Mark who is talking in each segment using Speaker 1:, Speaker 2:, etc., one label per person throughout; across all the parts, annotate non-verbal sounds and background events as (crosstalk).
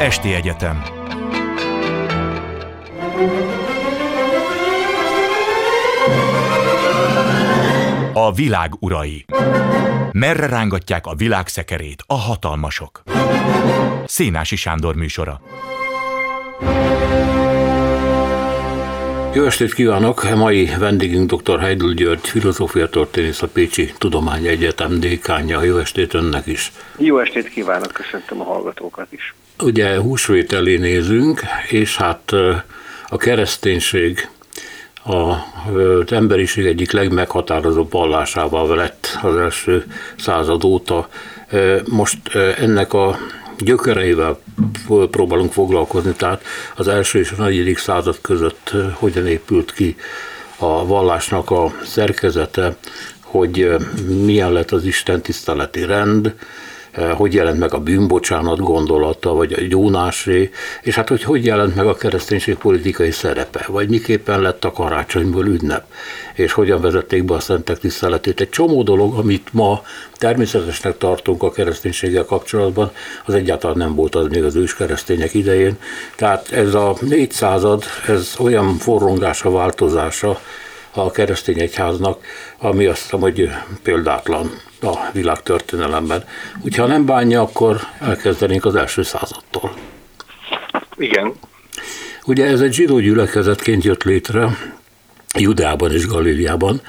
Speaker 1: Esti Egyetem A világ urai Merre rángatják a világ szekerét a hatalmasok? Szénási Sándor műsora
Speaker 2: Jó estét kívánok! A mai vendégünk dr. Heidl György, filozófia történész, a Pécsi Tudományegyetem dékánja. Jó estét önnek is!
Speaker 3: Jó estét kívánok, köszöntöm a hallgatókat is!
Speaker 2: Ugye húsvét elé nézünk, és hát a kereszténység az emberiség egyik legmeghatározóbb vallásával lett az első század óta. Most ennek a gyökereivel próbálunk foglalkozni, tehát az első és a negyedik század között hogyan épült ki a vallásnak a szerkezete, hogy milyen lett az Isten tiszteleti rend, hogy jelent meg a bűnbocsánat gondolata, vagy a gyónásé, és hát hogy hogy jelent meg a kereszténység politikai szerepe, vagy miképpen lett a karácsonyból ünnep, és hogyan vezették be a szentek tiszteletét. Egy csomó dolog, amit ma természetesnek tartunk a kereszténységgel kapcsolatban, az egyáltalán nem volt az még az őskeresztények idején. Tehát ez a négy század, ez olyan forrongása, változása, a keresztény egyháznak, ami azt hiszem, hogy példátlan a világtörténelemben. Úgyhogy ha nem bánja, akkor elkezdenénk az első századtól.
Speaker 3: Igen.
Speaker 2: Ugye ez egy zsidó gyülekezetként jött létre Judeában és Galíliában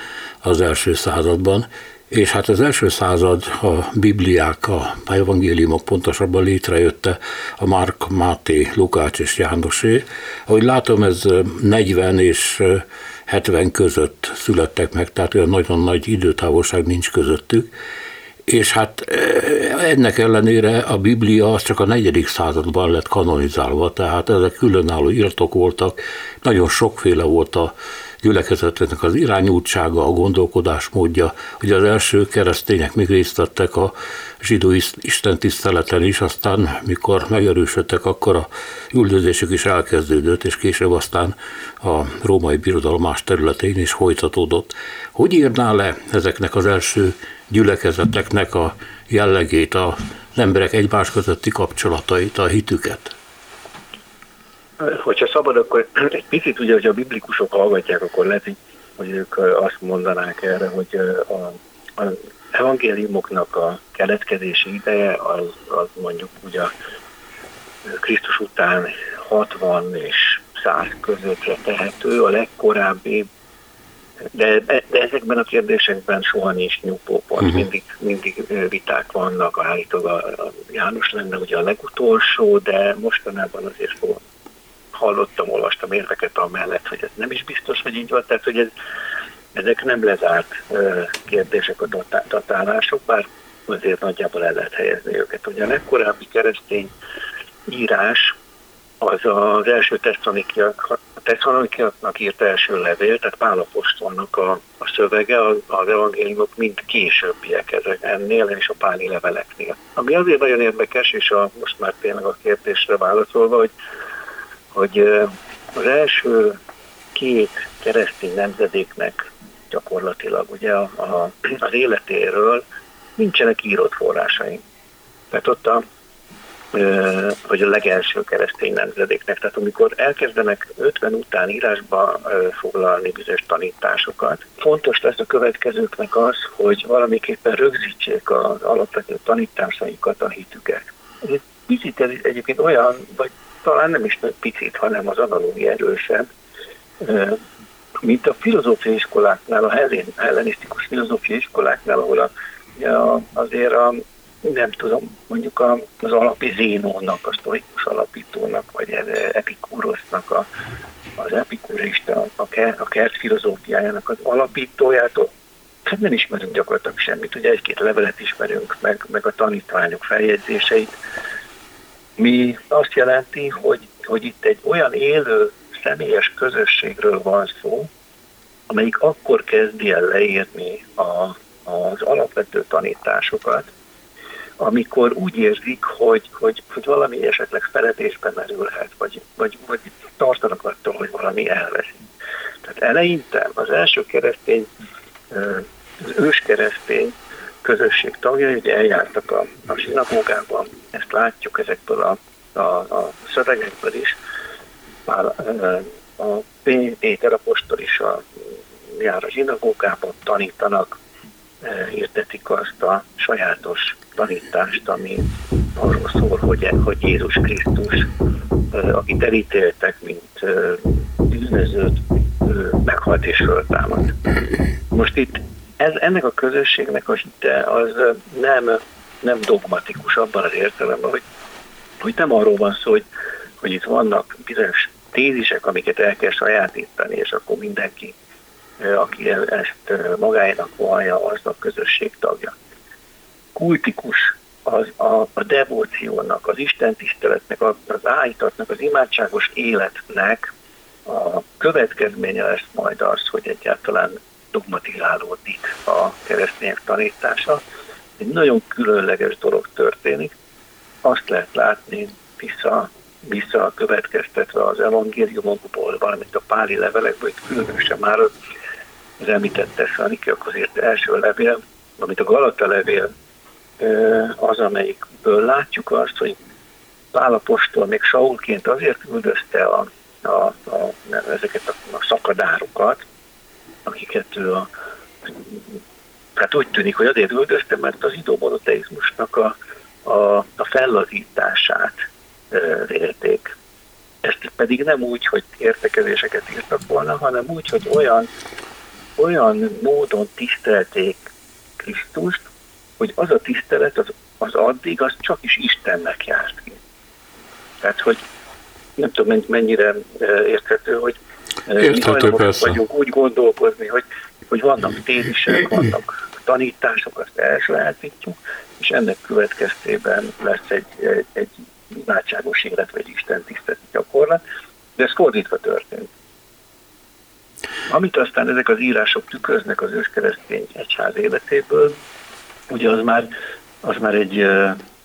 Speaker 2: az első században, és hát az első század a Bibliák, a evangéliumok pontosabban létrejötte a Márk, Máté, Lukács és Jánosé. Ahogy látom, ez 40 és 70 között születtek meg, tehát olyan nagyon nagy időtávolság nincs közöttük. És hát eh, ennek ellenére a Biblia az csak a negyedik században lett kanonizálva, tehát ezek különálló írtok voltak, nagyon sokféle volt a gyülekezetnek az irányultsága, a gondolkodásmódja, hogy az első keresztények még részt vettek a zsidó Isten tiszteleten is, aztán mikor megerősödtek, akkor a üldözésük is elkezdődött, és később aztán a római birodalom más területein is folytatódott. Hogy írná le ezeknek az első gyülekezeteknek a jellegét, az emberek egymás közötti kapcsolatait, a hitüket?
Speaker 3: Hogyha szabad, akkor egy picit ugye, hogy a biblikusok hallgatják, akkor lehet, hogy ők azt mondanák erre, hogy a, a evangéliumoknak a keletkezési ideje az, az mondjuk ugye Krisztus után 60 és 100 közöttre tehető, a legkorábbi, de, de ezekben a kérdésekben soha nincs nyugvópont, uh-huh. mindig, mindig viták vannak, állítólag a, a János lenne ugye a legutolsó, de mostanában azért hallottam, olvastam érveket amellett, hogy ez nem is biztos, hogy így van, tehát hogy ez, ezek nem lezárt kérdések a datálások, bár azért nagyjából el lehet helyezni őket. Ugye a legkorábbi keresztény írás az az első tesszalonikiaknak írt első levél, tehát Pálapostolnak a, a szövege, az, az evangéliumok mind későbbiek ezek ennél és a páli leveleknél. Ami azért nagyon érdekes, és a, most már tényleg a kérdésre válaszolva, hogy hogy az első két keresztény nemzedéknek gyakorlatilag ugye a, a, az életéről nincsenek írott forrásaink. Tehát ott a, vagy a legelső keresztény nemzedéknek. Tehát amikor elkezdenek 50 után írásba foglalni bizonyos tanításokat, fontos lesz a következőknek az, hogy valamiképpen rögzítsék az alapvető tanításaikat, a hitüket. Ez egy picit egyébként olyan, vagy talán nem is picit, hanem az analógia erősebb, mint a filozófiai iskoláknál, a hellenisztikus filozófiai iskoláknál, ahol a, a, azért a, nem tudom, mondjuk a, az alapi Zénónak, a sztorikus alapítónak, vagy Epikúrosznak, a, az epikurista, a, a kert filozófiájának az alapítójától, hát nem ismerünk gyakorlatilag semmit. Ugye egy-két levelet ismerünk, meg, meg a tanítványok feljegyzéseit, mi azt jelenti, hogy, hogy itt egy olyan élő személyes közösségről van szó, amelyik akkor kezdi el leírni a, az alapvető tanításokat, amikor úgy érzik, hogy, hogy, hogy valami esetleg feledésbe merülhet, vagy, vagy, vagy tartanak attól, hogy valami elveszik. Tehát eleinte az első keresztény, az őskeresztény közösség tagjai, ugye eljártak a, a sinagógában, ezt látjuk ezekből a a, a szövegekből is. Már a Péter apostol is a, jár a zsinagógában, tanítanak, hirdetik azt a sajátos tanítást, ami arról szól, hogy, hogy Jézus Krisztus, akit elítéltek, mint bűnözőt, meghalt és föltámad. Most itt ez, ennek a közösségnek a hite az nem, nem dogmatikus abban az értelemben, hogy, hogy nem arról van szó, hogy, hogy itt vannak bizonyos tézisek, amiket el kell sajátítani, és akkor mindenki, aki ezt magáénak vallja, az a közösség tagja. Kultikus az a, a devóciónak, az istentiszteletnek, az áhítatnak, az imádságos életnek a következménye lesz majd az, hogy egyáltalán dogmatizálódik a keresztények tanítása. Egy nagyon különleges dolog történik. Azt lehet látni vissza, vissza következtetve az evangéliumokból, valamint a páli levelekből, hogy különösen már az említett Tesszalonikiak azért első levél, amit a Galata levél az, amelyikből látjuk azt, hogy Pálapostól még Saulként azért üldözte a, a, a, ezeket a, a szakadárokat, akiket ő a, hát úgy tűnik, hogy azért üldözte, mert az idomonoteizmusnak a, a, a fellazítását vélték. Ezt pedig nem úgy, hogy értekezéseket írtak volna, hanem úgy, hogy olyan, olyan módon tisztelték Krisztust, hogy az a tisztelet az, az addig, az csak is Istennek járt ki. Tehát, hogy nem tudom mennyire érthető, hogy
Speaker 2: Érthető, mi persze.
Speaker 3: vagyunk úgy gondolkozni, hogy, hogy vannak tézisek, vannak tanítások, azt elsajátítjuk, és ennek következtében lesz egy, egy, egy imádságos élet, vagy Isten tiszteleti gyakorlat, de ez fordítva történt. Amit aztán ezek az írások tükröznek az őskeresztény egyház életéből, ugye az már, az már egy,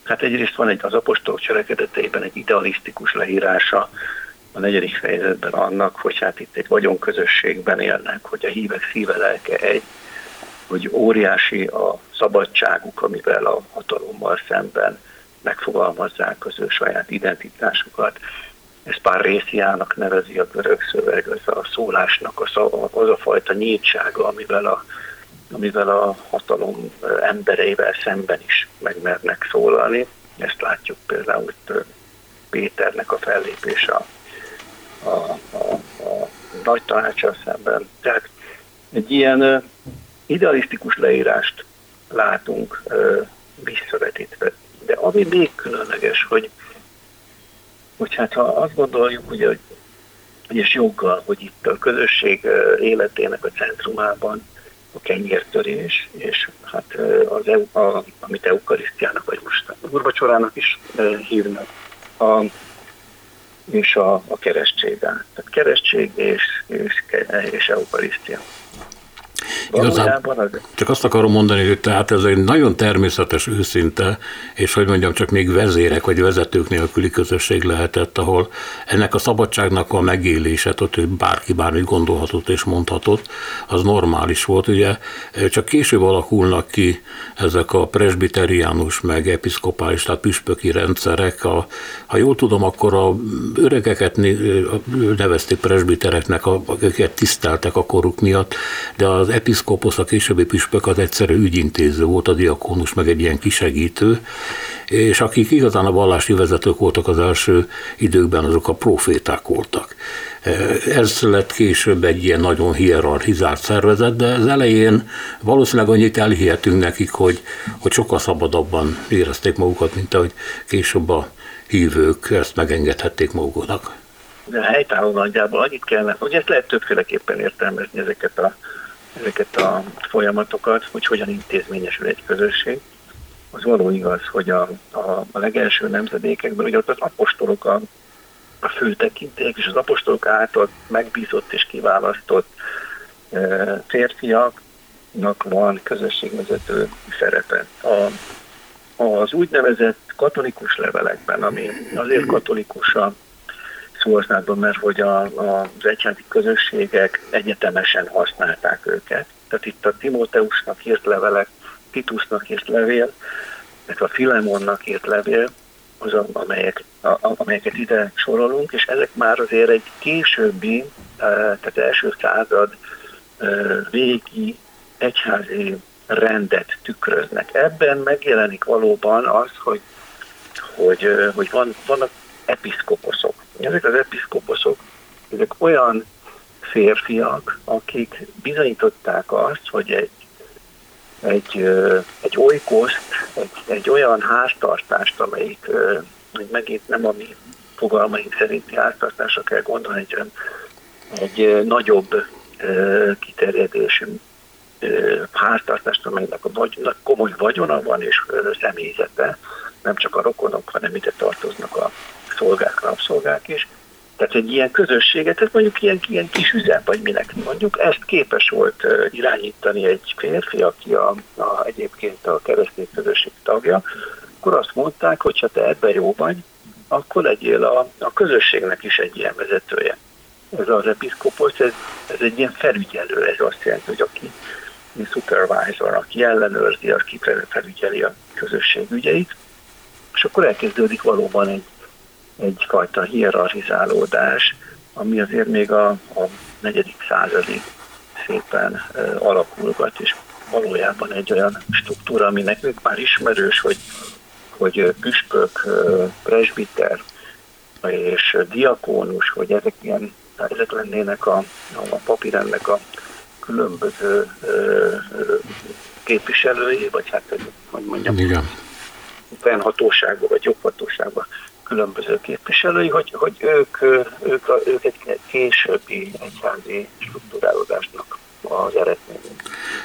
Speaker 3: hát egyrészt van egy az apostolok cselekedeteiben egy idealisztikus leírása a negyedik fejezetben annak, hogy hát itt egy vagyonközösségben élnek, hogy a hívek szíve lelke egy, hogy óriási a szabadságuk, amivel a hatalommal szemben megfogalmazzák az ő saját identitásukat. Ez pár részjának nevezi a görög szöveg, az a szólásnak a szava, az a fajta nyíltsága, amivel a, amivel a hatalom embereivel szemben is megmernek szólalni. Ezt látjuk például Péternek a fellépése a a, a, a nagy tanácsal szemben. Tehát egy ilyen idealisztikus leírást látunk visszavetítve. De ami még különleges, hogy, hogy hát ha azt gondoljuk, ugye, hogy, és joggal, hogy itt a közösség életének a centrumában a kenyértörés, és hát az, a, amit eukarisztiának, vagy most urvacsorának is hívnak, a, és a, a keresztséggel. Tehát keresztség és, és, és eukarisztia.
Speaker 2: Igazából csak azt akarom mondani, hogy tehát ez egy nagyon természetes, őszinte, és hogy mondjam, csak még vezérek vagy vezetők nélküli közösség lehetett, ahol ennek a szabadságnak a megélése, ott hogy bárki bármit gondolhatott és mondhatott, az normális volt. Ugye csak később alakulnak ki ezek a presbiteriánus, meg episzkopális, tehát püspöki rendszerek. A, ha jól tudom, akkor a öregeket nevezték presbitereknek, akiket tiszteltek a koruk miatt, de az episzkoposz, a későbbi püspök az egyszerű ügyintéző volt, a diakónus, meg egy ilyen kisegítő, és akik igazán a vallási vezetők voltak az első időkben, azok a proféták voltak. Ez lett később egy ilyen nagyon hierarchizált szervezet, de az elején valószínűleg annyit elhihetünk nekik, hogy, hogy sokkal szabadabban érezték magukat, mint ahogy később a hívők ezt megengedhették maguknak.
Speaker 3: De helytálló nagyjából annyit kellene, hogy ezt lehet többféleképpen értelmezni ezeket a ezeket a folyamatokat, hogy hogyan intézményesül egy közösség. Az való igaz, hogy a, a, a legelső nemzedékekben ugye ott az apostolok a, a főtekintélyek, és az apostolok által megbízott és kiválasztott e, férfiaknak van közösségvezető szerepe. A, az úgynevezett katolikus levelekben, ami azért katolikus a Szországban, mert hogy a, a, az egyházi közösségek egyetemesen használták őket. Tehát itt a Timóteusnak írt levelek, Titusnak írt levél, illetve a Filemonnak írt levél, az, amelyek, amelyeket ide sorolunk, és ezek már azért egy későbbi, tehát első század végi egyházi rendet tükröznek. Ebben megjelenik valóban az, hogy, hogy, hogy van, vannak episzkoposzok. Ezek az episzkoposzok, ezek olyan férfiak, akik bizonyították azt, hogy egy, egy, egy olykoszt, egy, egy olyan háztartást, amelyik megint nem a mi fogalmaink szerinti háztartásra kell gondolni, egy, egy nagyobb kiterjedésű háztartást, amelynek a vagy, komoly vagyona van és személyzete, nem csak a rokonok, hanem ide tartoznak a szolgák, rabszolgák is. Tehát egy ilyen közösséget, tehát mondjuk ilyen, ilyen kis üzem, vagy minek mondjuk, ezt képes volt irányítani egy férfi, aki a, a, egyébként a keresztény közösség tagja, akkor azt mondták, hogy ha te ebben jó vagy, akkor legyél a, a közösségnek is egy ilyen vezetője. Ez az episzkoposz, ez, ez egy ilyen felügyelő, ez azt jelenti, hogy aki supervisor, aki ellenőrzi, aki felügyeli a közösség ügyeit, és akkor elkezdődik valóban egy, egyfajta hierarchizálódás, ami azért még a, a negyedik századig szépen uh, alakulgat, és valójában egy olyan struktúra, ami nekünk már ismerős, hogy, hogy püspök, presbiter és diakónus, hogy ezek ilyen ezek lennének a, a papírendnek a különböző képviselői, vagy hát, hogy mondjam, Igen. fennhatóságban, vagy joghatóságban különböző képviselői, hogy, hogy ők, ők, a, ők egy későbbi egyházi struktúrálódásnak az eredmény.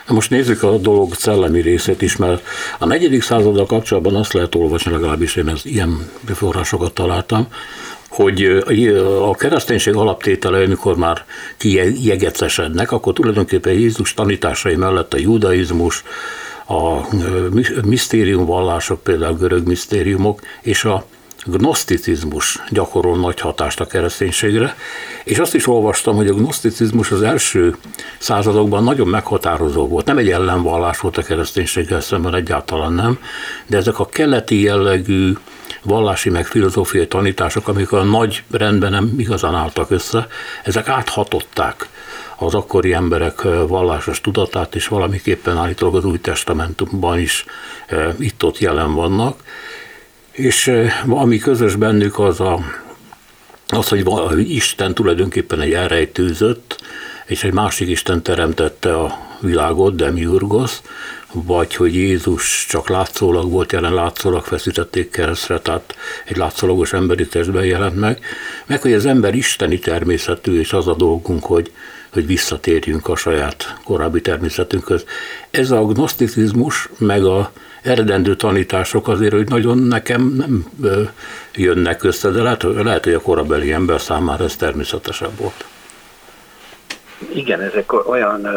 Speaker 2: Na most nézzük a dolog szellemi részét is, mert a negyedik századdal kapcsolatban azt lehet olvasni, legalábbis én ez ilyen forrásokat találtam, hogy a kereszténység alaptétele, amikor már kijegecesednek, akkor tulajdonképpen Jézus tanításai mellett a judaizmus, a misztériumvallások, például görög misztériumok, és a gnoszticizmus gyakorol nagy hatást a kereszténységre, és azt is olvastam, hogy a gnoszticizmus az első századokban nagyon meghatározó volt. Nem egy ellenvallás volt a kereszténységgel szemben, egyáltalán nem, de ezek a keleti jellegű vallási meg filozófiai tanítások, amik a nagy rendben nem igazán álltak össze, ezek áthatották az akkori emberek vallásos tudatát, és valamiképpen állítólag az új testamentumban is itt-ott jelen vannak. És ami közös bennük az a, az, hogy Isten tulajdonképpen egy elrejtőzött, és egy másik Isten teremtette a világot, Demiurgos, vagy hogy Jézus csak látszólag volt jelen, látszólag feszítették keresztre, tehát egy látszólagos emberi testben jelent meg, meg hogy az ember isteni természetű, és az a dolgunk, hogy, hogy visszatérjünk a saját korábbi természetünkhöz. Ez a gnoszticizmus, meg a eredendő tanítások azért, hogy nagyon nekem nem jönnek össze, de lehet, lehet hogy a korabeli ember számára ez természetesebb volt.
Speaker 3: Igen, ezek olyan,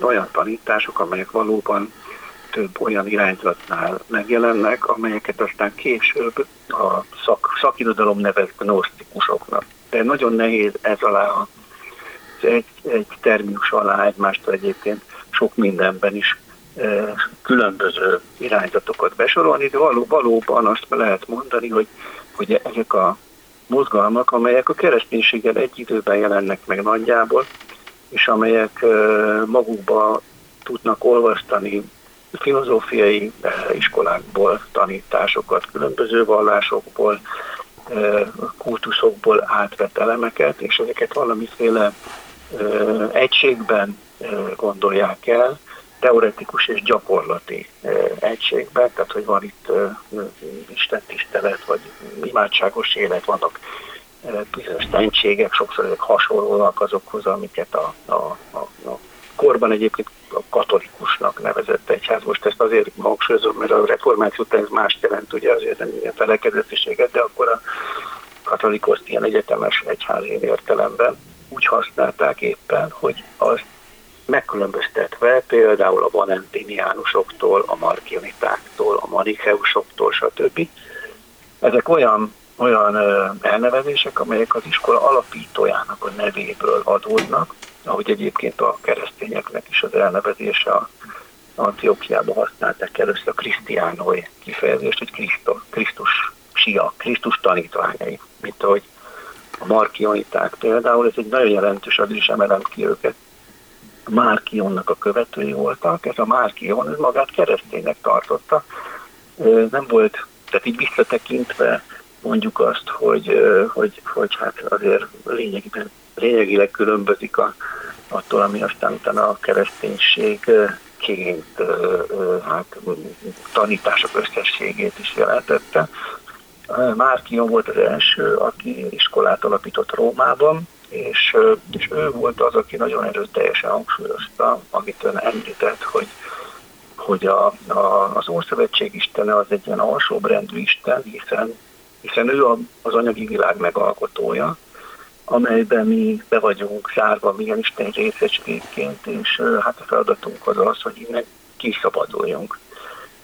Speaker 3: olyan tanítások, amelyek valóban több olyan irányzatnál megjelennek, amelyeket aztán később a szak, szakirodalom nevez gnosztikusoknak. De nagyon nehéz ez alá, egy, egy terminus alá egymástól egyébként sok mindenben is különböző irányzatokat besorolni, de való, valóban azt lehet mondani, hogy, hogy ezek a mozgalmak, amelyek a kereszténységgel egy időben jelennek meg nagyjából, és amelyek magukba tudnak olvasztani filozófiai iskolákból tanításokat, különböző vallásokból, kultuszokból átvett elemeket, és ezeket valamiféle egységben gondolják el, teoretikus és gyakorlati egységben, tehát hogy van itt Isten tisztelet, vagy imádságos élet, vannak bizonyos szentségek, sokszor ezek hasonlóak azokhoz, amiket a, a, a, a korban egyébként a katolikusnak nevezett egyház. Most ezt azért hangsúlyozom, mert a reformáció után ez más jelent, ugye azért nem ilyen felekezetiséget, de akkor a katolikus ilyen egyetemes egyházi értelemben úgy használták éppen, hogy az megkülönböztetve például a valentiniánusoktól, a markionitáktól, a manikeusoktól, stb. Ezek olyan, olyan elnevezések, amelyek az iskola alapítójának a nevéből adódnak, ahogy egyébként a keresztényeknek is az elnevezése a Antiochiában használták először krisztiánói kifejezést, hogy Krisztus, Krisztus Krisztusiak, Krisztus tanítványai, mint ahogy a markioniták például, ez egy nagyon jelentős, az is emelem ki őket. Márkionnak a követői voltak, ez a Márkion ez magát kereszténynek tartotta. Nem volt, tehát így visszatekintve mondjuk azt, hogy, hogy, hogy hát azért lényegében, lényegileg különbözik a, attól, ami aztán utána a kereszténység ként hát, tanítások összességét is jelentette. Márkion volt az első, aki iskolát alapított Rómában, és, és ő volt az, aki nagyon erőteljesen hangsúlyozta, amit ön említett, hogy, hogy a, a, az Ószövetség istene az egy ilyen alsóbrendű isten, hiszen, hiszen ő a, az anyagi világ megalkotója, amelyben mi be vagyunk zárva milyen Isten részecskéként, és hát a feladatunk az az, hogy innen kiszabaduljunk,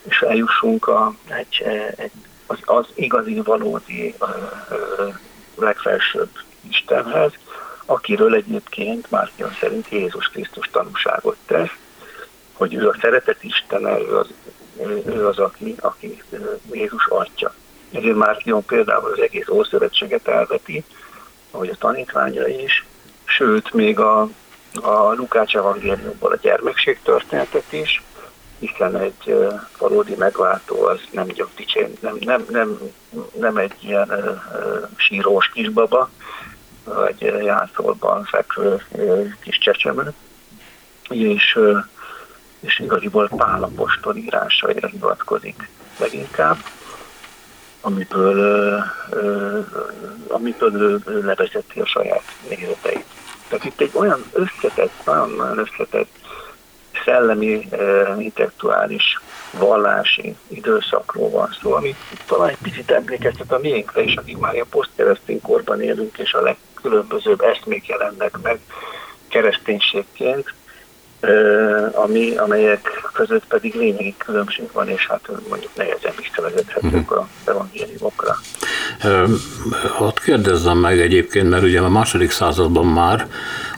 Speaker 3: és eljussunk a, egy, egy, az, az igazi, valódi legfelsőbb Istenhez, akiről egyébként Márkion szerint Jézus Krisztus tanúságot tesz, hogy ő a szeretet Istene, ő az, ő az aki, aki Jézus atya. Ezért Márkion például az egész Ószövetséget elveti, ahogy a tanítványa is, sőt, még a, a Lukács evangéliumból a gyermekség történetet is, hiszen egy valódi megváltó az nem, dicsén, nem, nem, nem, nem egy ilyen uh, sírós kisbaba, vagy játszolban fekvő kis csecsemő, és, és igaziból Pál apostol írásaira hivatkozik leginkább amiből, amiből ő levezeti a saját nézeteit. Tehát itt egy olyan összetett, nagyon összetett szellemi, intellektuális, vallási időszakról van szó, ami talán egy picit emlékeztet a miénkre is, akik már a posztkeresztény korban élünk, és a legkülönbözőbb eszmék jelennek meg kereszténységként, ami, amelyek között pedig lényegi különbség van, és hát mondjuk nehezen visszavezethetők uh-huh. a evangéliumokra.
Speaker 2: Hadd kérdezzem meg egyébként, mert ugye a második században már,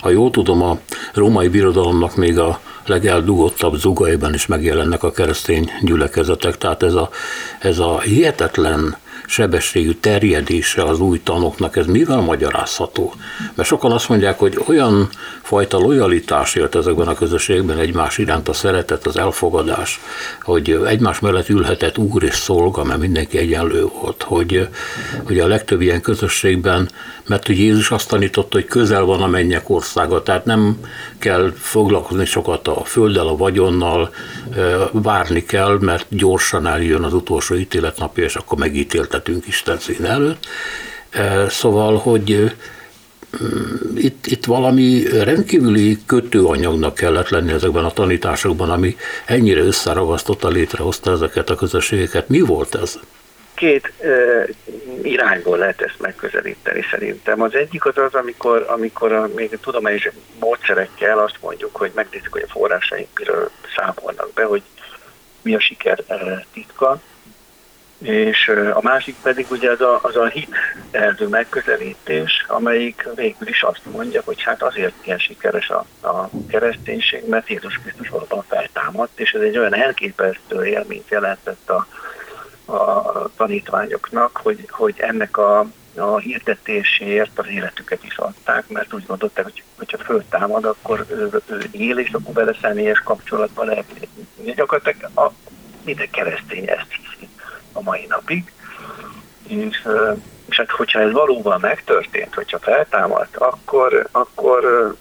Speaker 2: ha jól tudom, a római birodalomnak még a legeldugottabb zugaiban is megjelennek a keresztény gyülekezetek, tehát ez a, ez a hihetetlen sebességű terjedése az új tanoknak, ez mivel magyarázható? Mert sokan azt mondják, hogy olyan fajta lojalitás élt ezekben a közösségben egymás iránt a szeretet, az elfogadás, hogy egymás mellett ülhetett úr és szolga, mert mindenki egyenlő volt, hogy, hogy a legtöbb ilyen közösségben, mert hogy Jézus azt tanította, hogy közel van a mennyek országa, tehát nem kell foglalkozni sokat a földdel, a vagyonnal, várni kell, mert gyorsan eljön az utolsó ítéletnapja, és akkor megítéltetünk Isten szín előtt. Szóval, hogy itt, itt valami rendkívüli kötőanyagnak kellett lenni ezekben a tanításokban, ami ennyire összeragasztotta, létrehozta ezeket a közösségeket. Mi volt ez?
Speaker 3: Két uh, irányból lehet ezt megközelíteni szerintem. Az egyik az az, amikor, amikor a, még a tudományos módszerekkel azt mondjuk, hogy megnézzük, hogy a forrásaink miről számolnak be, hogy mi a siker titka, és a másik pedig ugye az a, az a hit elvű megközelítés, amelyik végül is azt mondja, hogy hát azért ilyen sikeres a, a kereszténység, mert Jézus Krisztus valóban feltámadt, és ez egy olyan elképesztő élményt jelentett a, a tanítványoknak, hogy, hogy ennek a, a hirdetéséért az életüket is adták, mert úgy gondolták, hogy hogyha föltámad, akkor ő, ő él, és akkor vele személyes kapcsolatban lehet. Gyakorlatilag a, minden keresztény ezt hiszi a mai napig. És, és hát, hogyha ez valóban megtörtént, hogyha feltámadt, akkor, akkor,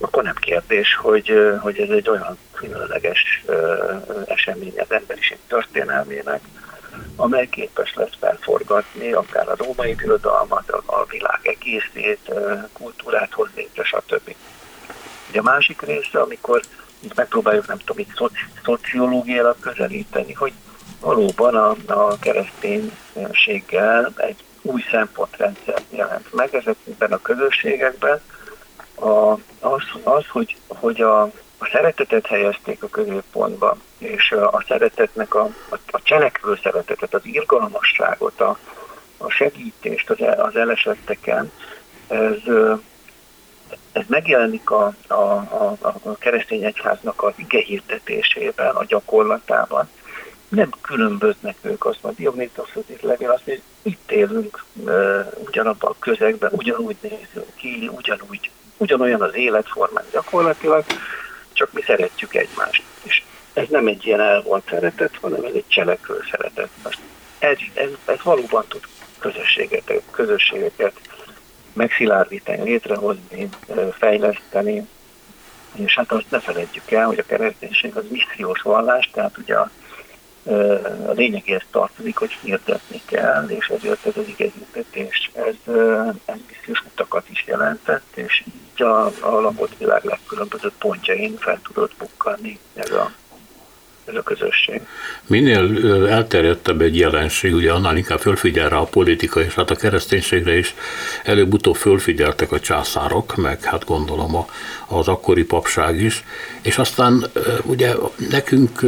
Speaker 3: akkor nem kérdés, hogy, hogy ez egy olyan különleges esemény az emberiség történelmének, amely képes lesz felforgatni akár a római birodalmat, a világ egészét, kultúrát hozni, létre, stb. Ugye a másik része, amikor itt megpróbáljuk, nem tudom, itt szoci, szociológiailag közelíteni, hogy valóban a, a kereszténységgel egy új szempontrendszer jelent meg ezekben a közösségekben. A, az, az hogy, hogy a, a szeretetet helyezték a középpontba, és a szeretetnek a, a, a cselekvő szeretetet, az irgalmasságot, a, a segítést az, az elesetteken, ez, ez megjelenik a, a, a, a keresztény egyháznak az ige hirdetésében, a gyakorlatában, nem különböznek ők, azt mondja, Diognétoszot itt legalább azt hogy itt élünk ugyanabban a közegben, ugyanúgy nézünk ki, ugyanúgy, ugyanolyan az életformán gyakorlatilag, csak mi szeretjük egymást. És ez nem egy ilyen elvont szeretet, hanem ez egy cselekvő szeretet. Most ez, ez, ez valóban tud közösségeket, közösségeket megszilárdítani, létrehozni, fejleszteni, és hát azt ne felejtjük el, hogy a kereszténység az missziós vallás, tehát ugye a, a lényegéhez tartozik, hogy hirdetni kell, és ezért ez az igazítetés, ez, ez missziós utakat is jelentett, és így a, a lakott világ legkülönbözőbb pontjain fel tudott bukkanni ez a ez a közösség.
Speaker 2: Minél elterjedtebb egy jelenség, ugye annál inkább fölfigyel rá a politika, és hát a kereszténységre is. Előbb-utóbb fölfigyeltek a császárok, meg hát gondolom a, az akkori papság is, és aztán ugye nekünk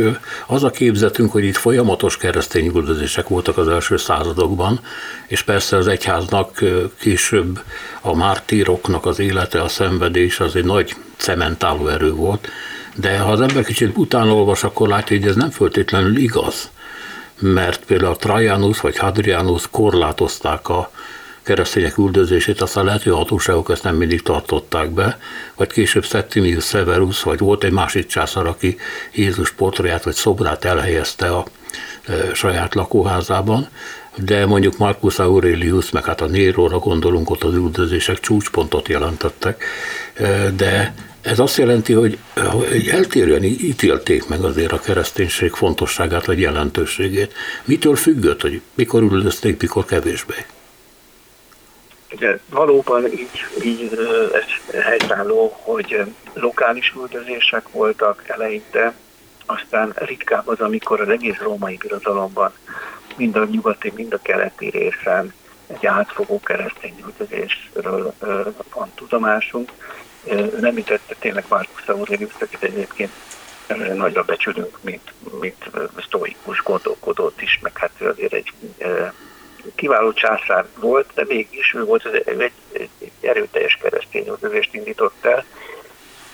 Speaker 2: az a képzetünk, hogy itt folyamatos keresztény üldözések voltak az első századokban, és persze az egyháznak később a mártíroknak az élete, a szenvedés az egy nagy cementáló erő volt, de ha az ember kicsit utána olvas, akkor látja, hogy ez nem föltétlenül igaz. Mert például Trajanus vagy Hadrianus korlátozták a keresztények üldözését, aztán lehet, hogy a hatóságok ezt nem mindig tartották be, vagy később Septimius Severus, vagy volt egy másik császár, aki Jézus portréját vagy szobrát elhelyezte a e, saját lakóházában, de mondjuk Marcus Aurelius, meg hát a Néróra gondolunk, ott az üldözések csúcspontot jelentettek, e, de ez azt jelenti, hogy, hogy eltérően ítélték meg azért a kereszténység fontosságát vagy jelentőségét. Mitől függött, hogy mikor üldözték, mikor kevésbé?
Speaker 3: Ugye, valóban így, így ez helytálló, hogy lokális üldözések voltak eleinte, aztán ritkább az, amikor az egész római birodalomban, mind a nyugati, mind a keleti részen egy átfogó keresztény üldözésről van tudomásunk ő nem ütette tényleg Marcus Aurelius, akit egyébként nagyra becsülünk, mint, mint sztoikus gondolkodót is, meg hát azért egy kiváló császár volt, de mégis ő volt egy, egy erőteljes keresztény üldözést indított el,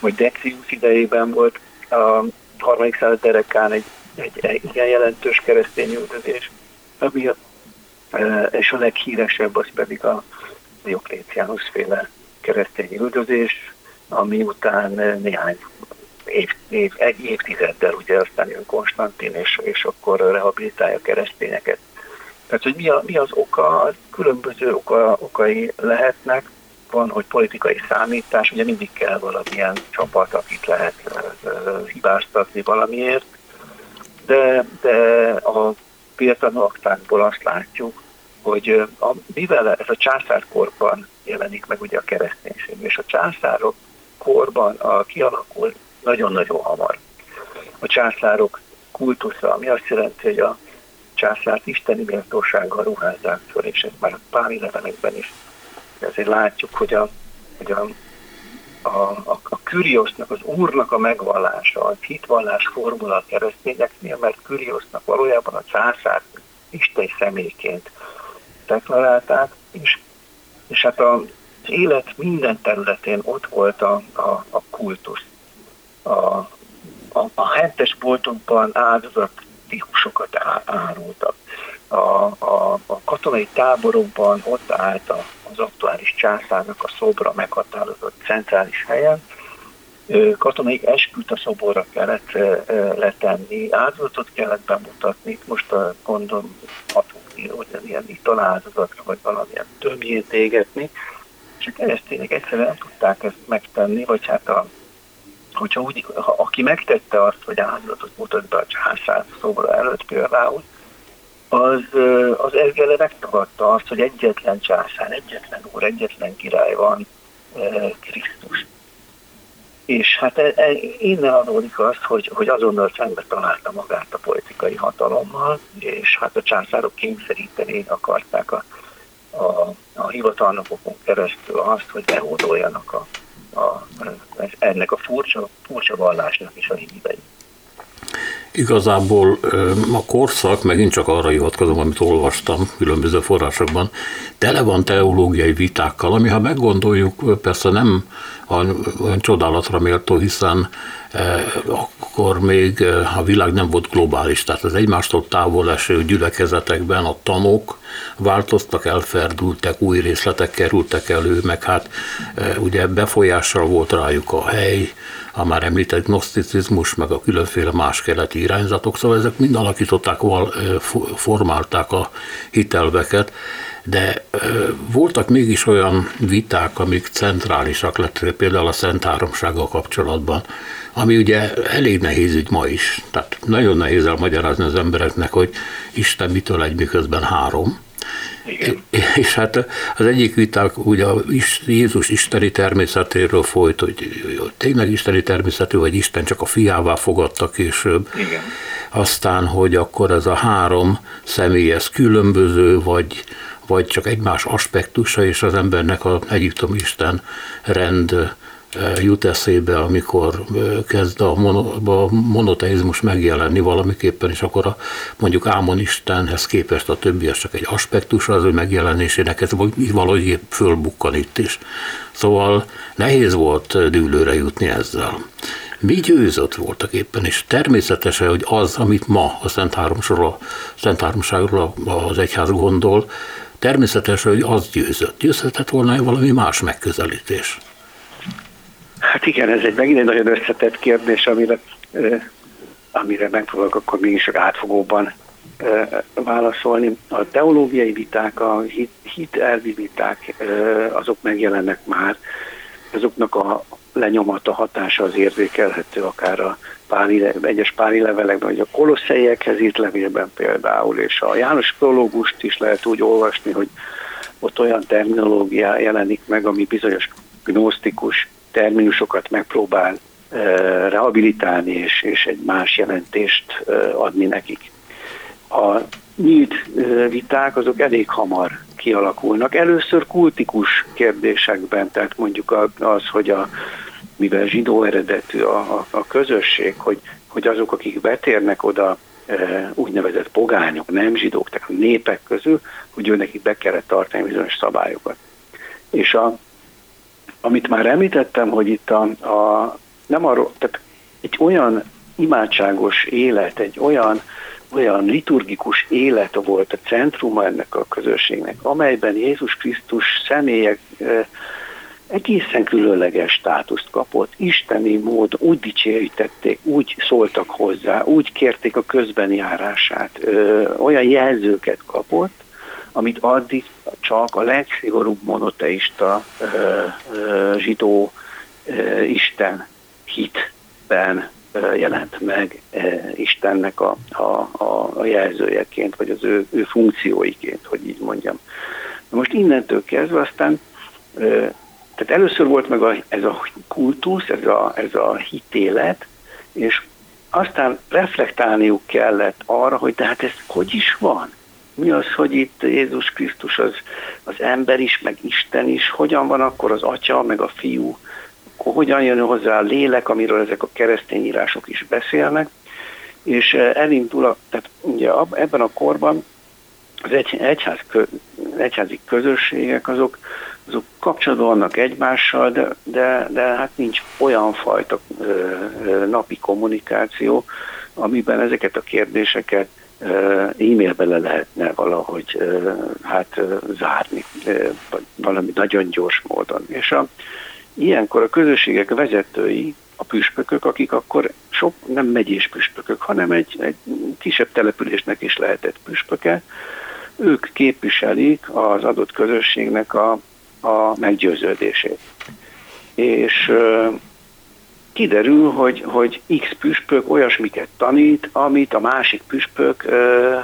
Speaker 3: hogy Dexius idejében volt a harmadik század derekán egy, egy, egy igen jelentős keresztény üldözés, ami a, és a leghíresebb az pedig a Diokléciánus féle keresztény üldözés, ami után néhány év, év, egy évtizeddel ugye aztán jön Konstantin, és, és akkor rehabilitálja a keresztényeket. Tehát, hogy mi, a, mi az oka, különböző oka, okai lehetnek, van, hogy politikai számítás, ugye mindig kell valamilyen csapat, akit lehet hibáztatni valamiért, de, de a fiatal aktákból azt látjuk, hogy a, mivel ez a császárkorban jelenik meg ugye a kereszténység, és a császárok korban a, kialakul nagyon-nagyon hamar. A császárok kultusza, ami azt jelenti, hogy a császárt isteni méltósággal ruházzák föl, és ez már a páli levelekben is ezért látjuk, hogy a, hogy a, a, a, a Küriosznak, az Úrnak a megvallása, a hitvallás formula a keresztényeknél, mert Küriosznak valójában a császár Isten személyként deklarálták, és, és hát a, élet minden területén ott volt a, a, a kultusz. A, a, a hentes boltokban áldozat típusokat árultak. A, a, a katonai táborokban ott állt az aktuális császárnak a szobra meghatározott centrális helyen. Katonai esküt a szoborra kellett letenni, áldozatot kellett bemutatni. Most gondolom, hogy ilyen italázatatra, vagy valamilyen tömjét égetni és a keresztények egyszerűen nem tudták ezt megtenni, vagy hát a, hogyha úgy, ha, aki megtette azt, hogy áldozatot mutat be a császár szobra előtt például, az, az ergele megtagadta azt, hogy egyetlen császár, egyetlen úr, egyetlen király van, Krisztus. És hát e, e, innen adódik az, hogy, hogy azonnal szembe találta magát a politikai hatalommal, és hát a császárok kényszeríteni akarták a a, a hivatalnokokon keresztül azt, hogy behódoljanak a, a, ennek a furcsa, furcsa vallásnak is a hívei.
Speaker 2: Igazából a korszak, megint csak arra hivatkozom, amit olvastam különböző forrásokban, tele van teológiai vitákkal, ami ha meggondoljuk, persze nem olyan csodálatra méltó, hiszen akkor még a világ nem volt globális, tehát az egymástól távol eső gyülekezetekben a tanok változtak, elferdültek, új részletek kerültek elő, meg hát ugye befolyással volt rájuk a hely, a már említett gnoszticizmus, meg a különféle más keleti irányzatok, szóval ezek mind alakították, formálták a hitelveket, de voltak mégis olyan viták, amik centrálisak lettek, például a Szent Háromsággal kapcsolatban, ami ugye elég nehéz ügy ma is. Tehát nagyon nehéz elmagyarázni az embereknek, hogy Isten mitől egy, miközben három. Igen. És hát az egyik viták ugye a Jézus isteni természetéről folyt, hogy tényleg isteni természetű, vagy Isten csak a fiává fogadta később. Igen. Aztán, hogy akkor ez a három személy, ez különböző, vagy, vagy csak egymás aspektusa, és az embernek a Egyiptom Isten rend jut eszébe, amikor kezd a, monoteizmus megjelenni valamiképpen, és akkor a, mondjuk Ámon Istenhez képest a többi az csak egy aspektus az ő megjelenésének, ez valahogy fölbukkan itt is. Szóval nehéz volt dűlőre jutni ezzel. Mi győzött voltak éppen, és természetesen, hogy az, amit ma a Szent Háromságról, Szent Háromságról az egyház gondol, természetesen, hogy az győzött. Győzhetett volna valami más megközelítés.
Speaker 3: Hát igen, ez egy megint egy nagyon összetett kérdés, amire, amire megpróbálok akkor mégis átfogóban válaszolni. A teológiai viták, a hit, elvi viták, azok megjelennek már, azoknak a lenyomata hatása az érzékelhető akár a páli, egyes páli levelekben, vagy a kolosszeiekhez írt levélben például, és a János prológust is lehet úgy olvasni, hogy ott olyan terminológia jelenik meg, ami bizonyos gnosztikus terminusokat megpróbál rehabilitálni és, és egy más jelentést adni nekik. A nyílt viták azok elég hamar kialakulnak. Először kultikus kérdésekben, tehát mondjuk az, hogy a, mivel zsidó eredetű a, a, a közösség, hogy, hogy azok, akik betérnek oda úgynevezett pogányok, nem zsidók, tehát népek közül, hogy ő nekik be kellett tartani bizonyos szabályokat. És a amit már említettem, hogy itt a, a nem arról, tehát egy olyan imádságos élet, egy olyan, olyan liturgikus élet volt a centruma ennek a közösségnek, amelyben Jézus Krisztus személyek egészen különleges státuszt kapott, isteni mód, úgy dicsőítették, úgy szóltak hozzá, úgy kérték a közbenjárását, olyan jelzőket kapott, amit addig csak a legszigorúbb monoteista ö, zsidó Isten hitben jelent meg Istennek a, a, a, jelzőjeként, vagy az ő, ő funkcióiként, hogy így mondjam. Na most innentől kezdve aztán tehát először volt meg a, ez a kultusz, ez a, ez a hitélet, és aztán reflektálniuk kellett arra, hogy de hát ez hogy is van? Mi az, hogy itt Jézus Krisztus az, az ember is, meg Isten is, hogyan van akkor az atya, meg a fiú, akkor hogyan jön hozzá a lélek, amiről ezek a keresztény írások is beszélnek, és eh, elindul, a, tehát ugye ebben a korban az egy, egyház, egyházi közösségek azok, azok kapcsolatban vannak egymással, de, de, de hát nincs olyan fajta ö, ö, napi kommunikáció, amiben ezeket a kérdéseket e-mailbe le lehetne valahogy hát zárni, valami nagyon gyors módon. És a, ilyenkor a közösségek vezetői, a püspökök, akik akkor sok nem megyés püspökök, hanem egy, egy kisebb településnek is lehetett püspöke, ők képviselik az adott közösségnek a, a meggyőződését. És kiderül, hogy, hogy X püspök olyasmiket tanít, amit a másik püspök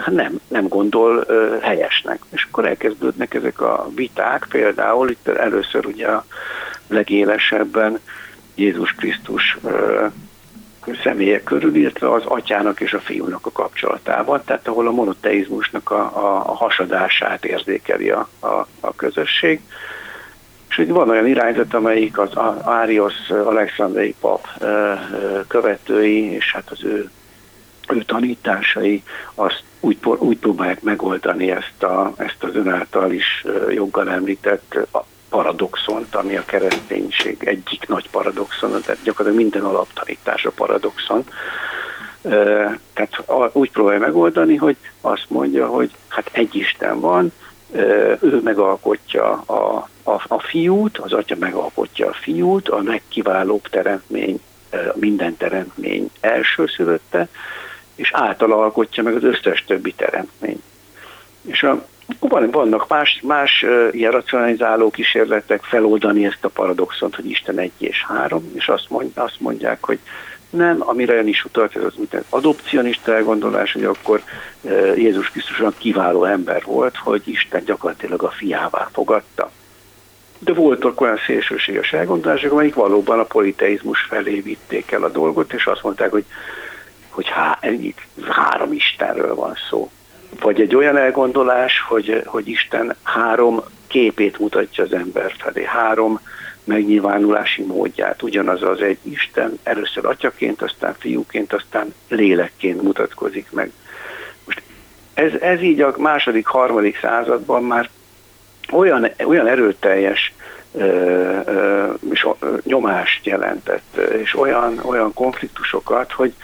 Speaker 3: nem, nem gondol helyesnek. És akkor elkezdődnek ezek a viták, például itt először ugye a legélesebben Jézus Krisztus személye körül, illetve az atyának és a fiúnak a kapcsolatában, tehát ahol a monoteizmusnak a, a, a hasadását érzékeli a, a, a közösség. Hogy van olyan irányzat, amelyik az Ários Alexandrai pap követői, és hát az ő ő tanításai azt úgy, úgy próbálják megoldani ezt, a, ezt az ön is joggal említett paradoxont, ami a kereszténység egyik nagy paradoxon, tehát gyakorlatilag minden alaptanítás a paradoxon. Tehát úgy próbálja megoldani, hogy azt mondja, hogy hát egy Isten van, ő megalkotja a, a, a fiút, az atya megalkotja a fiút, a legkiválóbb teremtmény, minden teremtmény elsőszülötte, és által alkotja meg az összes többi teremtmény. És a, vannak más, más ilyen racionalizáló kísérletek feloldani ezt a paradoxont, hogy Isten egy és három, és azt, mond, azt mondják, hogy nem, amire ön is utalt, ez az úgynevezett adopcionista elgondolás, hogy akkor Jézus Krisztus olyan kiváló ember volt, hogy Isten gyakorlatilag a fiává fogadta. De voltak olyan szélsőséges elgondolások, amelyik valóban a politeizmus felé vitték el a dolgot, és azt mondták, hogy, hogy há, itt három Istenről van szó. Vagy egy olyan elgondolás, hogy, hogy Isten három képét mutatja az ember felé, három megnyilvánulási módját. Ugyanaz az egy Isten először atyaként, aztán fiúként, aztán lélekként mutatkozik meg. Most ez, ez így a második, harmadik században már olyan, olyan erőteljes ö, ö, és nyomást jelentett, és olyan, olyan konfliktusokat, hogy,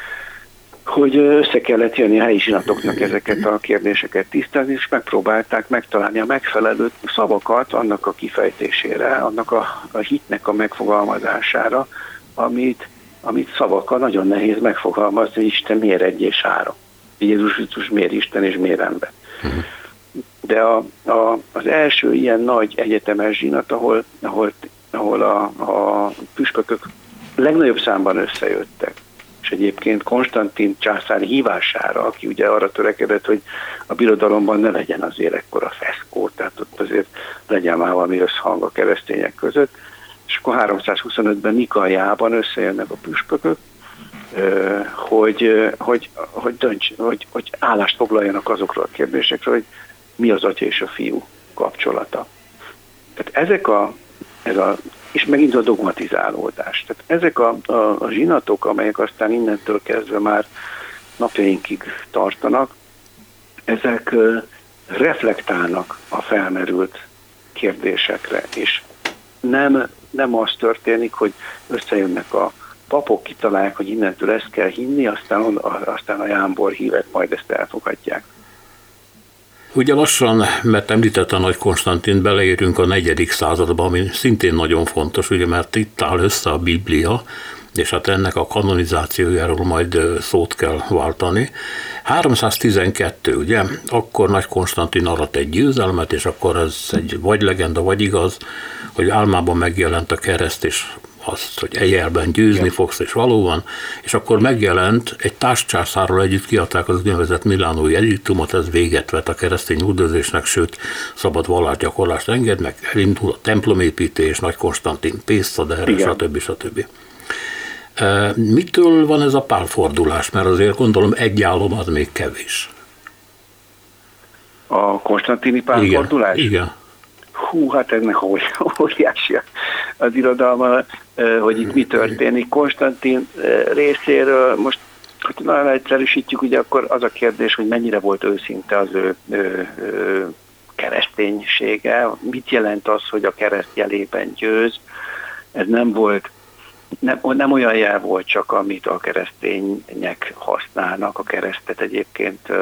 Speaker 3: hogy össze kellett jönni a helyi zsinatoknak ezeket a kérdéseket tisztázni, és megpróbálták megtalálni a megfelelő szavakat annak a kifejtésére, annak a, a hitnek a megfogalmazására, amit, amit szavakkal nagyon nehéz megfogalmazni, hogy Isten miért egy és három. Jézus Krisztus miért Isten és miért ember. De a, a, az első ilyen nagy egyetemes zsinat, ahol, ahol, ahol a, a püspökök legnagyobb számban összejöttek, és egyébként Konstantin császár hívására, aki ugye arra törekedett, hogy a birodalomban ne legyen az ekkora feszkó, tehát ott azért legyen már valami összhang a keresztények között, és akkor 325-ben Nikajában összejönnek a püspökök, hogy, hogy, hogy, dönts, hogy, hogy állást foglaljanak azokról a kérdésekről, hogy mi az atya és a fiú kapcsolata. Tehát ezek a, ez a és megint a dogmatizálódás. Tehát ezek a, a, a zsinatok, amelyek aztán innentől kezdve már napjainkig tartanak, ezek reflektálnak a felmerült kérdésekre, és nem, nem az történik, hogy összejönnek a papok, kitalálják, hogy innentől ezt kell hinni, aztán, aztán a jámbor hívet majd ezt elfogadják.
Speaker 2: Ugye lassan, mert említette Nagy Konstantin, beleérünk a negyedik századba, ami szintén nagyon fontos, ugye, mert itt áll össze a Biblia, és hát ennek a kanonizációjáról majd szót kell váltani. 312, ugye, akkor Nagy Konstantin arat egy győzelmet, és akkor ez egy vagy legenda, vagy igaz, hogy álmában megjelent a kereszt, és azt, hogy ejelben győzni Igen. fogsz, és valóban, és akkor megjelent egy társcsászárral együtt kiadták az úgynevezett Milánói ediktumot, ez véget vet a keresztény üldözésnek, sőt, szabad vallásgyakorlást meg elindul a templomépítés, Nagy Konstantin pészta, de erre, stb. stb. Mitől van ez a pálfordulás? Mert azért gondolom egy álom az még kevés.
Speaker 3: A konstantini pálfordulás?
Speaker 2: Igen. Igen
Speaker 3: hú, hát ennek óriási az irodalma, hogy itt mi történik. Konstantin részéről most hogy nagyon egyszerűsítjük, ugye akkor az a kérdés, hogy mennyire volt őszinte az ő, ő, ő kereszténysége, mit jelent az, hogy a kereszt jelében győz. Ez nem volt nem, nem olyan jel volt csak, amit a keresztények használnak, a keresztet egyébként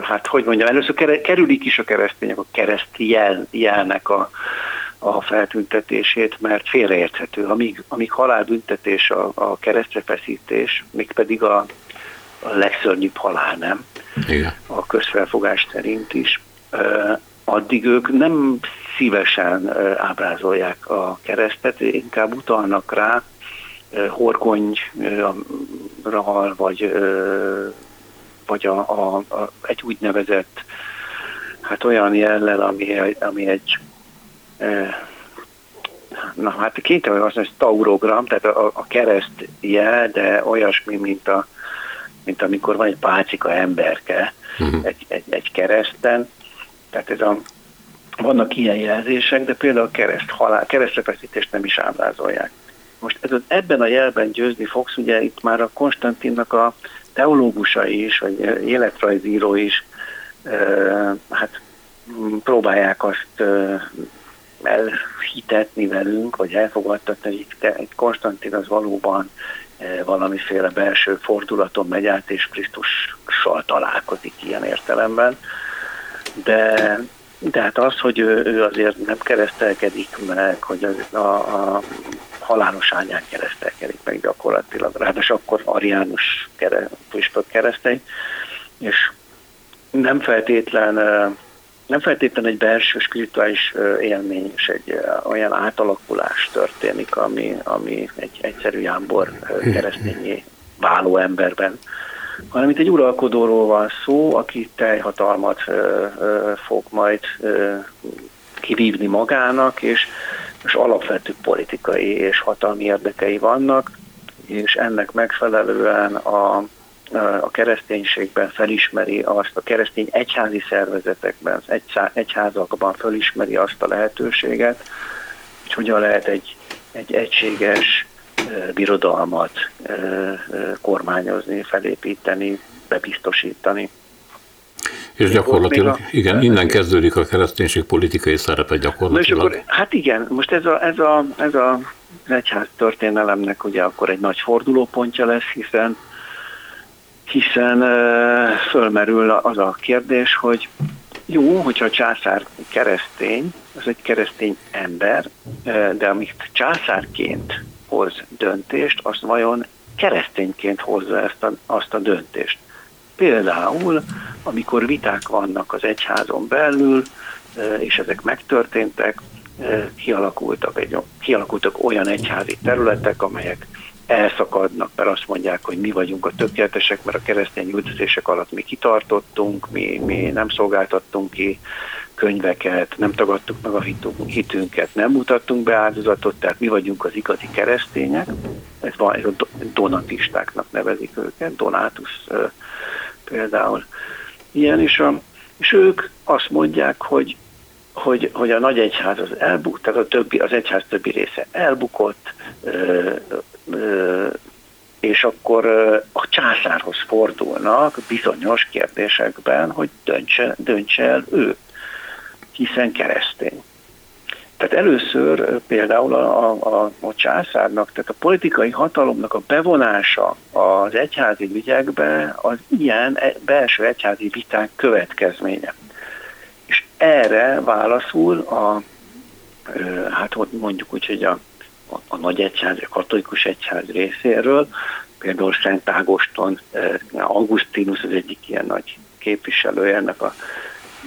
Speaker 3: hát hogy mondjam, először kerülik is a keresztények a kereszt jel, jelnek a, a feltüntetését, mert félreérthető. Amíg, amíg halálbüntetés a, a keresztrefeszítés, még pedig a, a legszörnyűbb halál, nem? Igen. A közfelfogás szerint is. Addig ők nem szívesen ábrázolják a keresztet, inkább utalnak rá, horkonyra, vagy vagy a, a, a, egy úgynevezett, hát olyan jellel, ami, ami egy, na hát kénytelen azt mondani, hogy taurogram, tehát a, a kereszt jel, de olyasmi, mint, a, mint amikor van egy pálcika emberke uh-huh. egy, egy, egy kereszten, tehát ez a, vannak ilyen jelzések, de például a kereszt halál, keresztrefeszítést nem is ábrázolják. Most ez, ebben a jelben győzni fogsz, ugye itt már a Konstantinnak a teológusai is, vagy életrajzíró is, hát próbálják azt elhitetni velünk, vagy elfogadtatni, hogy itt Konstantin az valóban valamiféle belső fordulaton megy át, és Krisztussal találkozik ilyen értelemben. De, de hát az, hogy ő, ő azért nem keresztelkedik meg, hogy az, a, a halálos ányán keresztelkedik meg gyakorlatilag, ráadásul akkor ariánus kere, püspök keresztény, és nem feltétlen nem feltétlenül egy belső spirituális élmény és egy olyan átalakulás történik, ami, ami egy egyszerű jámbor keresztényé váló emberben, hanem itt egy uralkodóról van szó, aki teljhatalmat fog majd kivívni magának, és, és alapvető politikai és hatalmi érdekei vannak, és ennek megfelelően a, a kereszténységben felismeri azt, a keresztény egyházi szervezetekben, az egyházakban felismeri azt a lehetőséget, hogy hogyan lehet egy, egy egységes birodalmat kormányozni, felépíteni, bebiztosítani.
Speaker 2: És gyakorlatilag, igen, innen kezdődik a kereszténység politikai szerepe gyakorlatilag.
Speaker 3: akkor, hát igen, most ez a, ez a, ez a egyház történelemnek ugye akkor egy nagy fordulópontja lesz, hiszen hiszen fölmerül az a kérdés, hogy jó, hogyha a császár keresztény, az egy keresztény ember, de amit császárként hoz döntést, azt vajon keresztényként hozza ezt a, azt a döntést. Például, amikor viták vannak az egyházon belül, és ezek megtörténtek, kialakultak, egy, kialakultak olyan egyházi területek, amelyek elszakadnak, mert azt mondják, hogy mi vagyunk a tökéletesek, mert a keresztény üldözések alatt mi kitartottunk, mi, mi nem szolgáltattunk ki könyveket, nem tagadtuk meg a hitünket, nem mutattunk be áldozatot, tehát mi vagyunk az igazi keresztények, ez, van, ez a donatistáknak nevezik őket, Donátus például. Ilyen, és, a, és ők azt mondják, hogy hogy, hogy a nagy egyház az elbukott, tehát a többi, az egyház többi része elbukott, és akkor a császárhoz fordulnak bizonyos kérdésekben, hogy döntse, döntse el ő, hiszen keresztény. Tehát először például a, a, a császárnak, tehát a politikai hatalomnak a bevonása az egyházi ügyekbe az ilyen e, belső egyházi viták következménye. És erre válaszul a, hát mondjuk úgy, hogy a a, a nagy egyház, a katolikus egyház részéről, például Szent Ágoston, eh, Augustinus az egyik ilyen nagy képviselője ennek a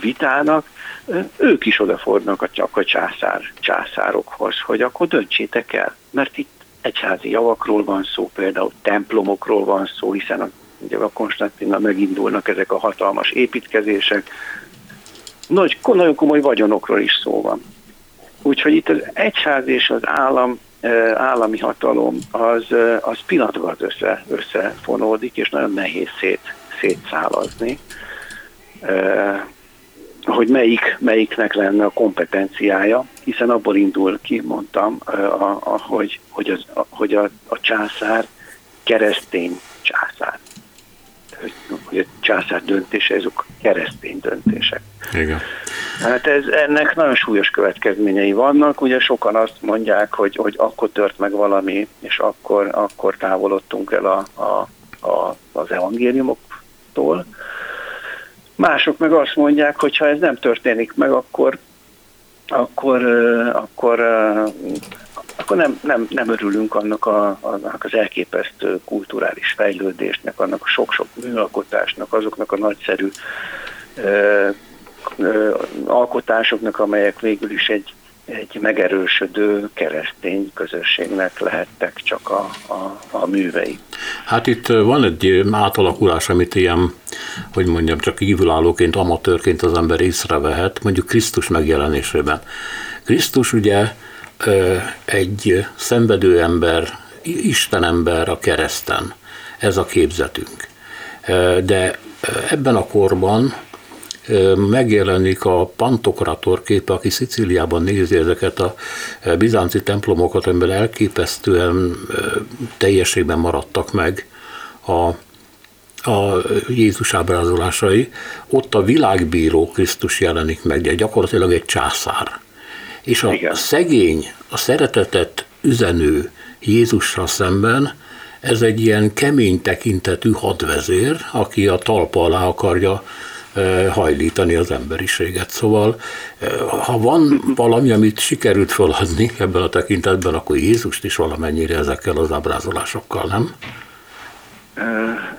Speaker 3: vitának, eh, ők is odafordulnak csak a császár, császárokhoz, hogy akkor döntsétek el, mert itt egyházi javakról van szó, például templomokról van szó, hiszen a, ugye a Konstantinnal megindulnak ezek a hatalmas építkezések, nagy, nagyon komoly vagyonokról is szó van. Úgyhogy itt az egyház és az állam állami hatalom az, az pillanatban össze, összefonódik, és nagyon nehéz szét, szétszálazni, hogy melyik, melyiknek lenne a kompetenciája, hiszen abból indul ki, mondtam, a, a, hogy, hogy, az, a, hogy a, a császár keresztény császár hogy, a császár döntése, ezek keresztény döntések.
Speaker 2: Igen.
Speaker 3: Hát ez, ennek nagyon súlyos következményei vannak, ugye sokan azt mondják, hogy, hogy akkor tört meg valami, és akkor, akkor távolodtunk el a, a, a, az evangéliumoktól. Mások meg azt mondják, hogy ha ez nem történik meg, akkor akkor, akkor akkor nem, nem, nem örülünk annak, a, annak az elképesztő kulturális fejlődésnek, annak a sok-sok műalkotásnak, azoknak a nagyszerű ö, ö, alkotásoknak, amelyek végül is egy, egy megerősödő keresztény közösségnek lehettek csak a, a, a művei.
Speaker 2: Hát itt van egy átalakulás, amit ilyen, hogy mondjam, csak kívülállóként, amatőrként az ember észrevehet, mondjuk Krisztus megjelenésében. Krisztus ugye egy szenvedő ember, Istenember a kereszten. Ez a képzetünk. De ebben a korban megjelenik a Pantokrator képe, aki Szicíliában nézi ezeket a bizánci templomokat, amiben elképesztően teljességben maradtak meg a a Jézus ábrázolásai, ott a világbíró Krisztus jelenik meg, de gyakorlatilag egy császár. És a Igen. szegény, a szeretetet üzenő Jézusra szemben ez egy ilyen kemény tekintetű hadvezér, aki a talpa alá akarja e, hajlítani az emberiséget. Szóval, e, ha van (laughs) valami, amit sikerült feladni ebben a tekintetben, akkor Jézust is valamennyire ezekkel az ábrázolásokkal, nem?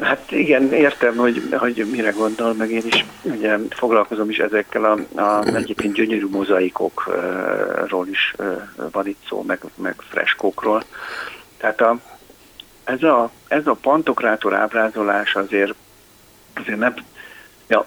Speaker 3: Hát igen, értem, hogy, hogy mire gondol, meg én is ugye foglalkozom is ezekkel a, a egyébként gyönyörű mozaikokról is van itt szó, meg, meg freskókról. Tehát a, ez, a, ez a pantokrátor ábrázolás azért, azért nem, ja,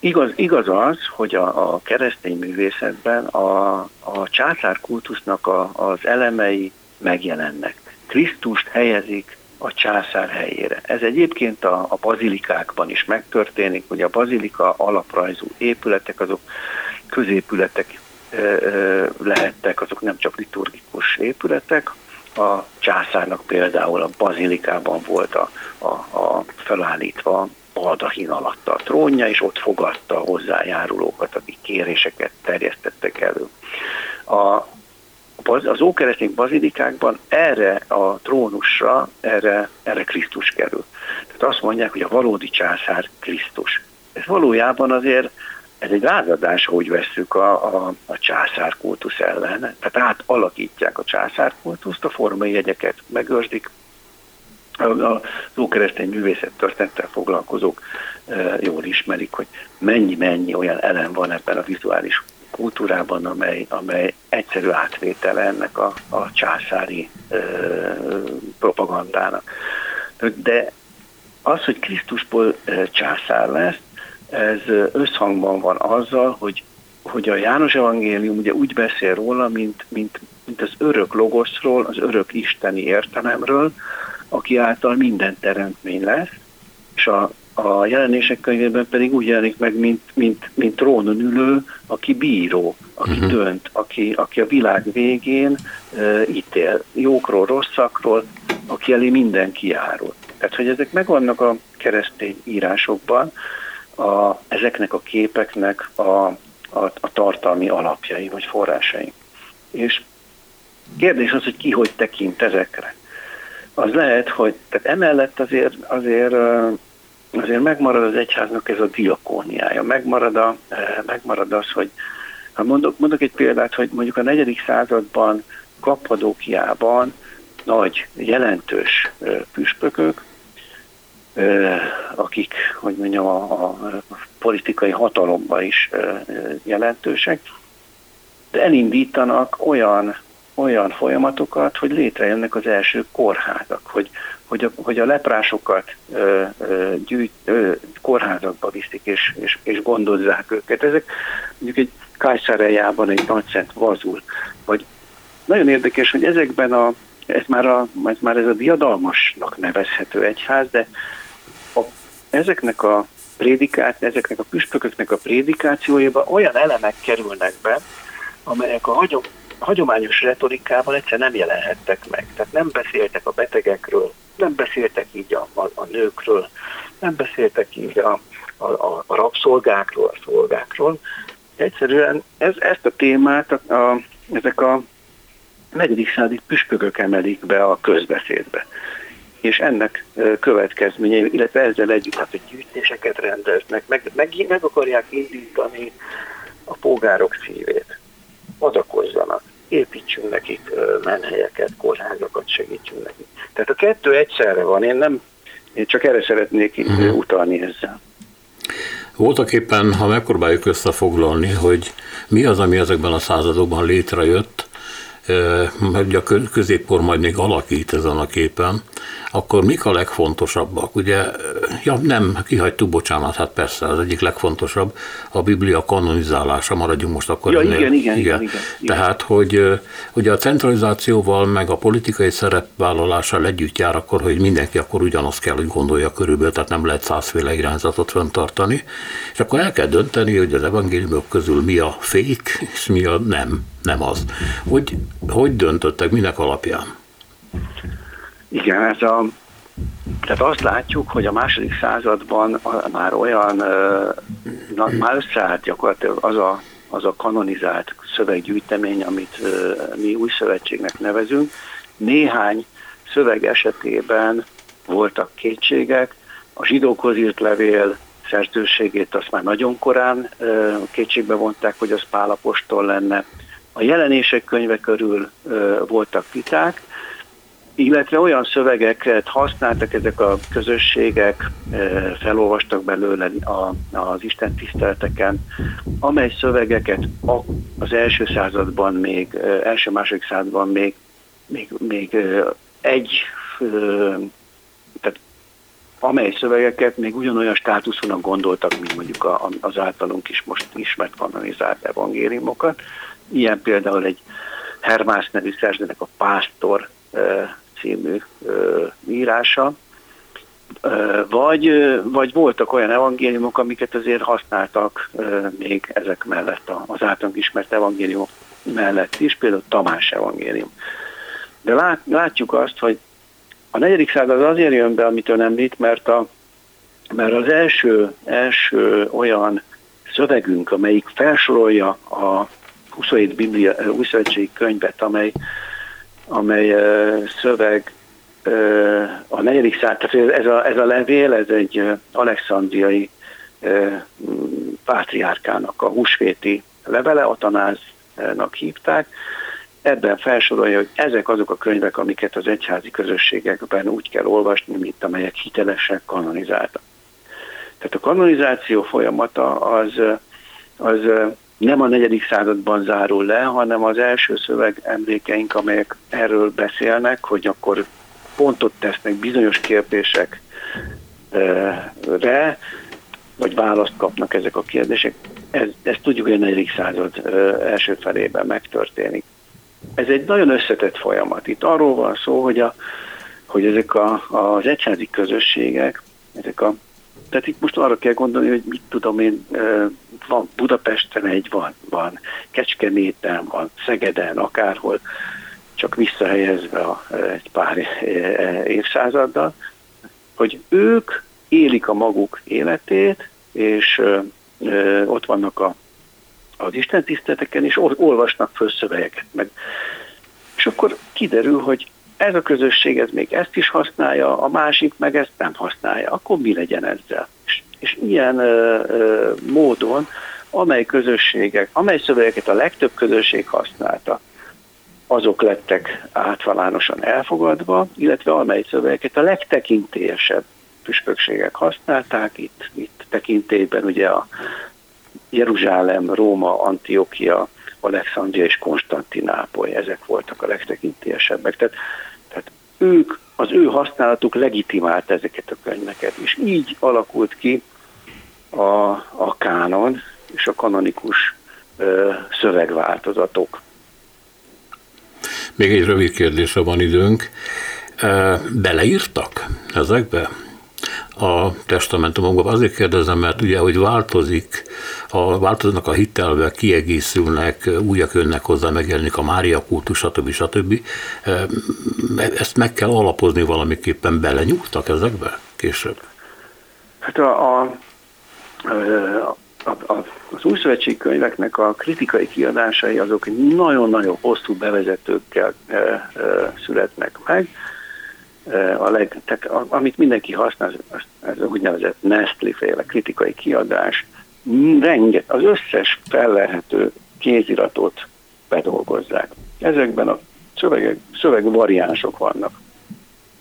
Speaker 3: igaz, igaz az, hogy a, a keresztény művészetben a, a császár kultusznak a, az elemei megjelennek. Krisztust helyezik a császár helyére. Ez egyébként a, a bazilikákban is megtörténik, hogy a bazilika alaprajzú épületek, azok középületek e, e, lehettek, azok nem csak liturgikus épületek. A császárnak például a bazilikában volt a, a, a felállítva baldahin alatt a trónja, és ott fogadta hozzájárulókat, akik kéréseket terjesztettek elő. A, az ókeresztény bazilikákban erre a trónusra, erre, erre Krisztus kerül. Tehát azt mondják, hogy a valódi császár Krisztus. Ez valójában azért ez egy rázadás, hogy vesszük a, a, a császárkultusz ellen. Tehát átalakítják a császárkultuszt, a formai jegyeket megőrzik, az ókeresztény művészet történettel foglalkozók e, jól ismerik, hogy mennyi-mennyi olyan elem van ebben a vizuális kultúrában, amely, amely egyszerű átvétele ennek a, a császári ö, propagandának. De az, hogy Krisztusból császár lesz, ez összhangban van azzal, hogy, hogy a János evangélium ugye úgy beszél róla, mint, mint, mint az örök logoszról, az örök isteni értelemről, aki által minden teremtmény lesz, és a, a jelenések könyvében pedig úgy jelenik meg, mint, mint, mint trónon ülő, aki bíró, aki uh-huh. dönt, aki, aki a világ végén uh, ítél jókról, rosszakról, aki elé mindenki járul. Tehát, hogy ezek megvannak a keresztény írásokban, a, ezeknek a képeknek a, a, a tartalmi alapjai vagy forrásai. És kérdés az, hogy ki hogy tekint ezekre. Az lehet, hogy tehát emellett azért, azért azért megmarad az egyháznak ez a diakóniája, megmarad, a, eh, megmarad az, hogy ha mondok, mondok egy példát, hogy mondjuk a negyedik században Kappadókiában nagy, jelentős eh, püspökök, eh, akik, hogy mondjam, a, a politikai hatalomban is jelentősek, de elindítanak olyan, olyan folyamatokat, hogy létrejönnek az első kórházak, hogy hogy a, hogy a leprásokat ö, ö, gyűjt, ö, kórházakba viszik és, és, és gondozzák őket. Ezek mondjuk egy Kajszárejában egy nagyszent vazul. Vagy nagyon érdekes, hogy ezekben a, ez már, a, ez már ez a diadalmasnak nevezhető egyház, de a, ezeknek a prédikát, ezeknek a püspököknek a prédikációjában olyan elemek kerülnek be, amelyek a hagyom, hagyományos retorikában egyszer nem jelenhettek meg. Tehát nem beszéltek a betegekről, nem beszéltek így a, a, a nőkről, nem beszéltek így a, a, a, a rabszolgákról, a szolgákról. Egyszerűen ez, ezt a témát a, a, ezek a negyedik századi püspökök emelik be a közbeszédbe. És ennek következményei, illetve ezzel együtt, hát, hogy gyűjtéseket rendeznek, meg, meg, meg akarják indítani a polgárok szívét. Adakozzanak építsünk nekik menhelyeket, kórházakat segítsünk nekik. Tehát a kettő egyszerre van, én nem, én csak erre szeretnék uh-huh. utalni ezzel.
Speaker 2: Voltak éppen, ha megpróbáljuk összefoglalni, hogy mi az, ami ezekben a századokban létrejött, hogy a középkor majd még alakít ezen a képen, akkor mik a legfontosabbak? Ugye, ja nem, kihagytuk, bocsánat, hát persze, az egyik legfontosabb a Biblia kanonizálása, maradjunk most akkor
Speaker 3: ja, ennél. Igen, igen, igen, igen,
Speaker 2: igen. Tehát, hogy ugye a centralizációval, meg a politikai szerepvállalással együtt jár akkor, hogy mindenki akkor ugyanazt kell, hogy gondolja körülbelül, tehát nem lehet százféle irányzatot fenntartani, és akkor el kell dönteni, hogy az evangéliumok közül mi a fék, és mi a nem, nem az. Hogy, hogy döntöttek, minek alapján?
Speaker 3: Igen, ez a, tehát azt látjuk, hogy a második században már olyan, na, már összeállt gyakorlatilag az a, az a kanonizált szöveggyűjtemény, amit mi új szövetségnek nevezünk. Néhány szöveg esetében voltak kétségek, a zsidókhoz írt levél szerzőségét azt már nagyon korán kétségbe vonták, hogy az Pálapostól lenne. A jelenések könyve körül voltak viták, illetve olyan szövegeket használtak ezek a közösségek, felolvastak belőle az Isten tiszteleteken, amely szövegeket az első században még, első-második században még, még, még egy, tehát amely szövegeket még ugyanolyan státuszúnak gondoltak, mint mondjuk az általunk is most ismert kanonizált evangéliumokat. Ilyen például egy Hermász nevű szerzőnek a Pásztor című írása, vagy, vagy voltak olyan evangéliumok, amiket azért használtak még ezek mellett, az általunk ismert evangéliumok mellett is, például Tamás evangélium. De lát, látjuk azt, hogy a negyedik század azért jön be, amit ön említ, mert, a, mert az első, első olyan szövegünk, amelyik felsorolja a 27 Biblia, új könyvet, amely amely szöveg a negyedik század, tehát ez a, ez a levél, ez egy alexandriai pátriárkának a húsvéti levele, Atanáznak hívták. Ebben felsorolja, hogy ezek azok a könyvek, amiket az egyházi közösségekben úgy kell olvasni, mint amelyek hitelesek, kanonizáltak. Tehát a kanonizáció folyamata az, az nem a negyedik században zárul le, hanem az első szöveg emlékeink, amelyek erről beszélnek, hogy akkor pontot tesznek bizonyos kérdésekre, vagy választ kapnak ezek a kérdések. Ez, ezt tudjuk, hogy a negyedik század első felében megtörténik. Ez egy nagyon összetett folyamat. Itt arról van szó, hogy, a, hogy ezek a, az egyházi közösségek, ezek a tehát itt most arra kell gondolni, hogy mit tudom én, van Budapesten egy, van, van Kecskeméten, van Szegeden, akárhol, csak visszahelyezve a, egy pár évszázaddal, hogy ők élik a maguk életét, és ott vannak a, az Isten tiszteleteken, és olvasnak föl szövegeket. Meg. És akkor kiderül, hogy ez a közösség ez még ezt is használja, a másik meg ezt nem használja. Akkor mi legyen ezzel? És, és ilyen ö, ö, módon, amely közösségek, amely szövegeket a legtöbb közösség használta, azok lettek átvalánosan elfogadva, illetve amely szövegeket a legtekintélyesebb püspökségek használták, itt, itt tekintélyben ugye a Jeruzsálem, Róma, Antiokia, Alexandria és Konstantinápoly, ezek voltak a legtekintélyesebbek. Tehát ők, az ő használatuk legitimált ezeket a könyveket, és így alakult ki a, a kánon és a kanonikus ö, szövegváltozatok.
Speaker 2: Még egy rövid kérdésre van időnk. Beleírtak ezekbe? A testamentumokban. Azért kérdezem, mert ugye, hogy változik, a, változnak a hitelvek, kiegészülnek, újak jönnek hozzá, megjelenik a Mária kultus, stb. stb. Ezt meg kell alapozni valamiképpen, belenyúltak ezekbe később?
Speaker 3: Hát a, a, a, a, az új könyveknek a kritikai kiadásai azok nagyon-nagyon hosszú bevezetőkkel e, e, születnek meg, a leg, tehát amit mindenki használ, ez a úgynevezett Nestlé féle kritikai kiadás, renget, az összes fellehető kéziratot bedolgozzák. Ezekben a szövegek, szövegvariánsok vannak.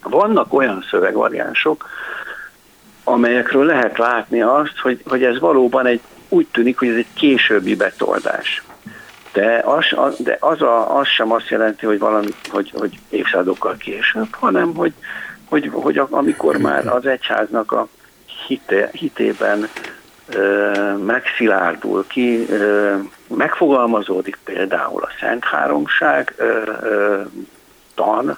Speaker 3: Vannak olyan szövegvariánsok, amelyekről lehet látni azt, hogy, hogy ez valóban egy, úgy tűnik, hogy ez egy későbbi betoldás. De az, de az, a, az sem azt jelenti, hogy valami, hogy, hogy évszázadokkal később, hanem hogy, hogy, hogy amikor már az egyháznak a hite, hitében ö, megszilárdul ki, ö, megfogalmazódik például a Szent Háromság ö, ö, tan,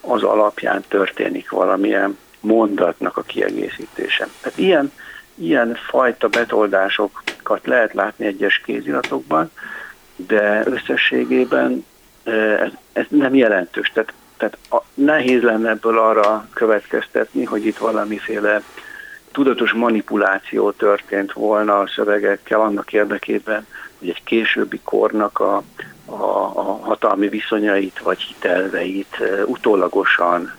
Speaker 3: az alapján történik valamilyen mondatnak a kiegészítése. Tehát ilyen, ilyen fajta betoldásokat lehet látni egyes kéziratokban, de összességében ez, nem jelentős. Tehát, tehát a, nehéz lenne ebből arra következtetni, hogy itt valamiféle tudatos manipuláció történt volna a szövegekkel annak érdekében, hogy egy későbbi kornak a, a, a hatalmi viszonyait vagy hitelveit utólagosan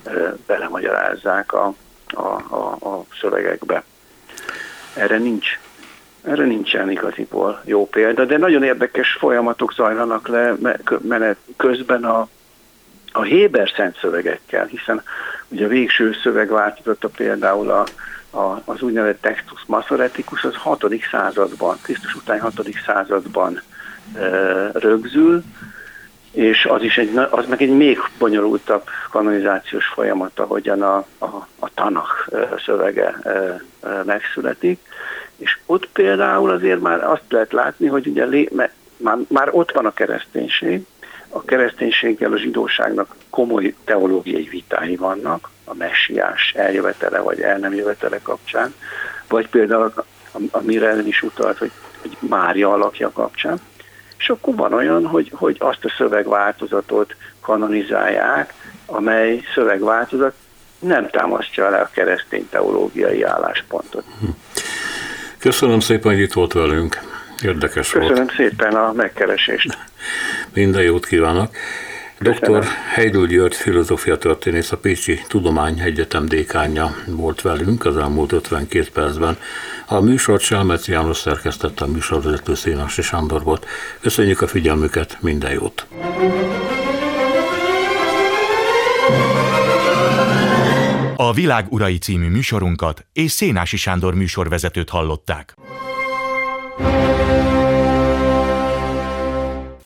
Speaker 3: belemagyarázzák a, a, a, a szövegekbe. Erre nincs erre nincsen igaziból jó példa, de nagyon érdekes folyamatok zajlanak le menet közben a, a Héber szent szövegekkel, hiszen ugye a végső szöveg változata például a, a, az úgynevezett Textus Masoretikus az 6. században, Krisztus után 6. században e, rögzül, és az is egy, az meg egy még bonyolultabb kanonizációs folyamat, ahogyan a, a, a Tanach szövege megszületik. És ott például azért már azt lehet látni, hogy ugye lé, már, már ott van a kereszténység, a kereszténységgel a zsidóságnak komoly teológiai vitái vannak, a messiás eljövetele vagy el nem jövetele kapcsán, vagy például amire ellen is utalt, hogy, hogy Mária alakja kapcsán. És akkor van olyan, hogy, hogy azt a szövegváltozatot kanonizálják, amely szövegváltozat nem támasztja le a keresztény teológiai álláspontot.
Speaker 2: Köszönöm szépen, hogy itt volt velünk. Érdekes
Speaker 3: Köszönöm
Speaker 2: volt.
Speaker 3: Köszönöm szépen a megkeresést.
Speaker 2: Minden jót kívánok. Dr. Heidel György filozófia történész, a Pécsi Tudományegyetem dékánja volt velünk az elmúlt 52 percben. A műsort Selmeci János szerkesztette, a műsorvezető Szénási Sándor volt. Köszönjük a figyelmüket, minden jót!
Speaker 1: A Világ Urai című műsorunkat és Szénási Sándor műsorvezetőt hallották. thank you